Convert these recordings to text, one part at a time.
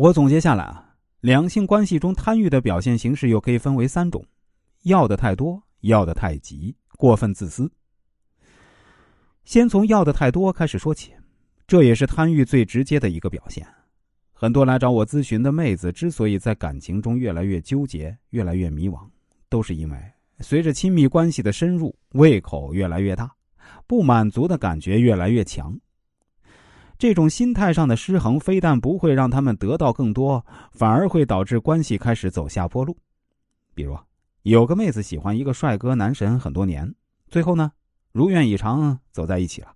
我总结下来啊，两性关系中贪欲的表现形式又可以分为三种：要的太多、要的太急、过分自私。先从要的太多开始说起，这也是贪欲最直接的一个表现。很多来找我咨询的妹子之所以在感情中越来越纠结、越来越迷惘，都是因为随着亲密关系的深入，胃口越来越大，不满足的感觉越来越强。这种心态上的失衡，非但不会让他们得到更多，反而会导致关系开始走下坡路。比如，有个妹子喜欢一个帅哥男神很多年，最后呢，如愿以偿走在一起了。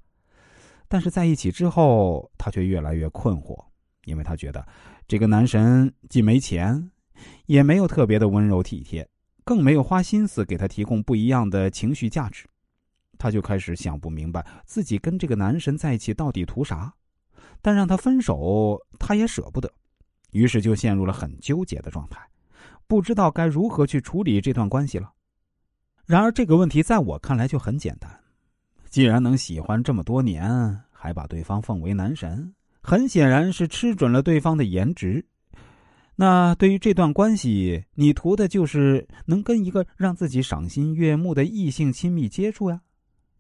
但是在一起之后，她却越来越困惑，因为她觉得这个男神既没钱，也没有特别的温柔体贴，更没有花心思给她提供不一样的情绪价值。她就开始想不明白，自己跟这个男神在一起到底图啥。但让他分手，他也舍不得，于是就陷入了很纠结的状态，不知道该如何去处理这段关系了。然而，这个问题在我看来就很简单：既然能喜欢这么多年，还把对方奉为男神，很显然是吃准了对方的颜值。那对于这段关系，你图的就是能跟一个让自己赏心悦目的异性亲密接触呀？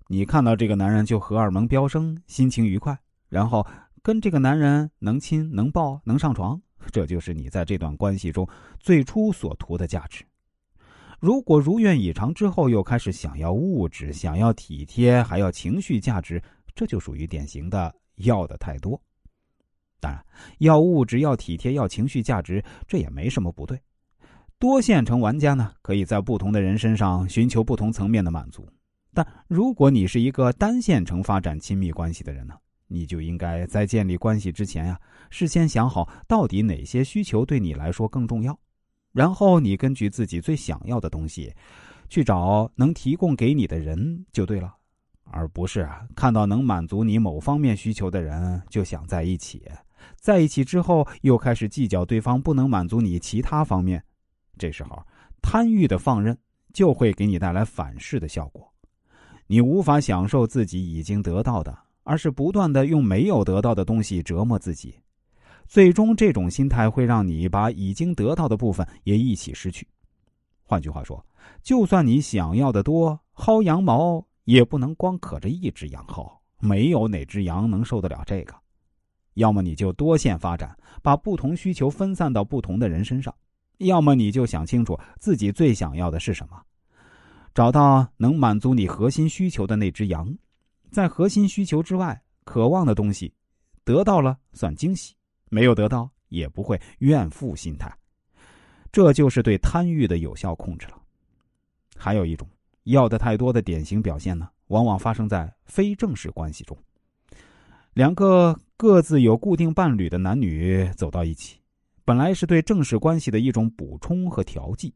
你看到这个男人就荷尔蒙飙升，心情愉快，然后。跟这个男人能亲能抱能上床，这就是你在这段关系中最初所图的价值。如果如愿以偿之后又开始想要物质、想要体贴，还要情绪价值，这就属于典型的要的太多。当然，要物质、要体贴、要情绪价值，这也没什么不对。多线程玩家呢，可以在不同的人身上寻求不同层面的满足。但如果你是一个单线程发展亲密关系的人呢？你就应该在建立关系之前呀，事先想好到底哪些需求对你来说更重要，然后你根据自己最想要的东西，去找能提供给你的人就对了，而不是啊看到能满足你某方面需求的人就想在一起，在一起之后又开始计较对方不能满足你其他方面，这时候贪欲的放任就会给你带来反噬的效果，你无法享受自己已经得到的。而是不断的用没有得到的东西折磨自己，最终这种心态会让你把已经得到的部分也一起失去。换句话说，就算你想要的多，薅羊毛也不能光可着一只羊薅，没有哪只羊能受得了这个。要么你就多线发展，把不同需求分散到不同的人身上；要么你就想清楚自己最想要的是什么，找到能满足你核心需求的那只羊。在核心需求之外，渴望的东西，得到了算惊喜，没有得到也不会怨妇心态，这就是对贪欲的有效控制了。还有一种要的太多的典型表现呢，往往发生在非正式关系中。两个各自有固定伴侣的男女走到一起，本来是对正式关系的一种补充和调剂，